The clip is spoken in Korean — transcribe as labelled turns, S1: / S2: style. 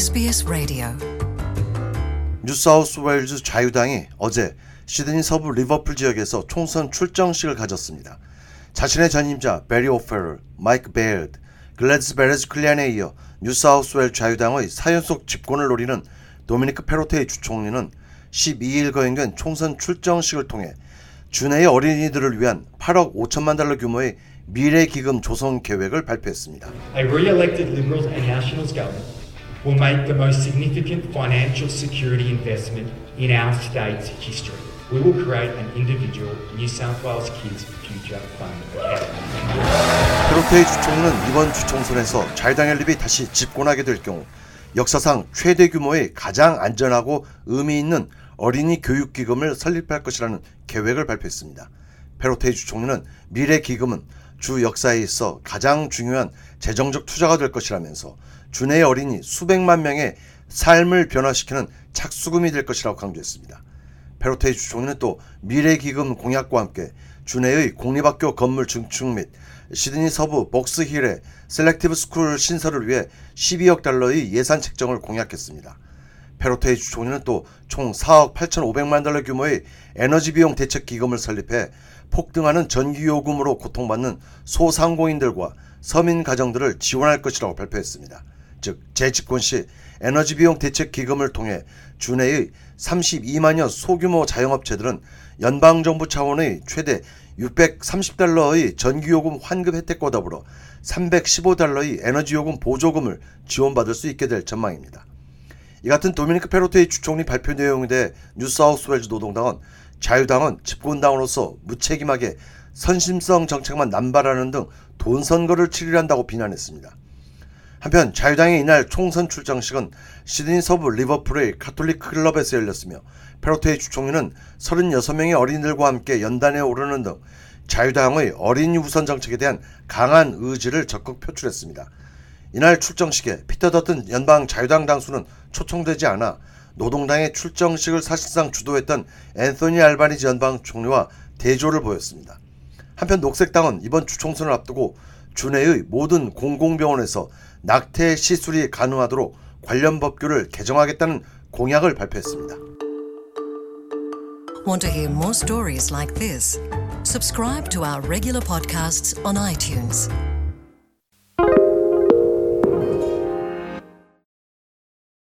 S1: SBS Radio.
S2: 뉴사우스웨일즈 자유당이 어제 시드니 서부 리버풀 지역에서 총선 출정식을 가졌습니다. 자신의 전임자 베리 오페럴, 마이크 베일드, 글래디스 베레지클리안에 이어 뉴사우스웨일즈 자유당의 4연속 집권을 노리는 도미니크 페로테이 주총리는 12일 거행된 총선 출정식을 통해 주내의 어린이들을 위한 8억 5천만 달러 규모의 미래 기금 조성 계획을 발표했습니다.
S3: A re-elected Liberals and Nationals government will make the most significant financial security investment in our state's history. We will create an individual New South Wales Kids Future Fund account.
S2: 페로테이 주총리는 이번 주총선에서 자유당 연립이 다시 집권하게 될 경우 역사상 최대 규모의 가장 안전하고 의미 있는 어린이 교육 기금을 설립할 것이라는 계획을 발표했습니다. 페로테이 주총리는 미래 기금은 주 역사에 있어 가장 중요한 재정적 투자가 될 것이라면서 주내의 어린이 수백만 명의 삶을 변화시키는 착수금이 될 것이라고 강조했습니다. 페로테이 주총리는 또 미래기금 공약과 함께 주내의 공립학교 건물 증축 및 시드니 서부 복스힐의 selective school 신설을 위해 12억 달러의 예산 책정을 공약했습니다. 페로테이 주총리는 또 총 4억 8,500만 달러 규모의 에너지 비용 대책 기금을 설립해 폭등하는 전기 요금으로 고통받는 소상공인들과 서민 가정들을 지원할 것이라고 발표했습니다. 즉 재집권 시 에너지 비용 대책 기금을 통해 주내의 32만여 소규모 자영업체들은 연방 정부 차원의 최대 630달러의 전기 요금 환급 혜택과 더불어 315달러의 에너지 요금 보조금을 지원받을 수 있게 될 전망입니다. 이 같은 도미니크 페로테이 주총리 발표 내용에 대해 뉴사우스웨일즈 노동당은 자유당은 집권당으로서 무책임하게 선심성 정책만 남발하는 등 돈 선거를 치르려 한다고 비난했습니다. 한편 자유당의 이날 총선 출정식은 시드니 서부 리버풀의 카톨릭 클럽에서 열렸으며 페로테이 주총리는 36명의 어린이들과 함께 연단에 오르는 등 자유당의 어린이 우선 정책에 대한 강한 의지를 적극 표출했습니다. 이날 출정식에 피터 더튼 연방 자유당 당수는 초청되지 않아 노동당의 출정식을 사실상 주도했던 앤소니 알바니지 연방 총리와 대조를 보였습니다. 한편 녹색당은 이번 주총선을 앞두고 주내의 모든 공공병원에서 낙태 시술이 가능하도록 관련 법규를 개정하겠다는 공약을 발표했습니다.
S1: Want to hear more stories like this? Subscribe to our regular podcasts on iTunes.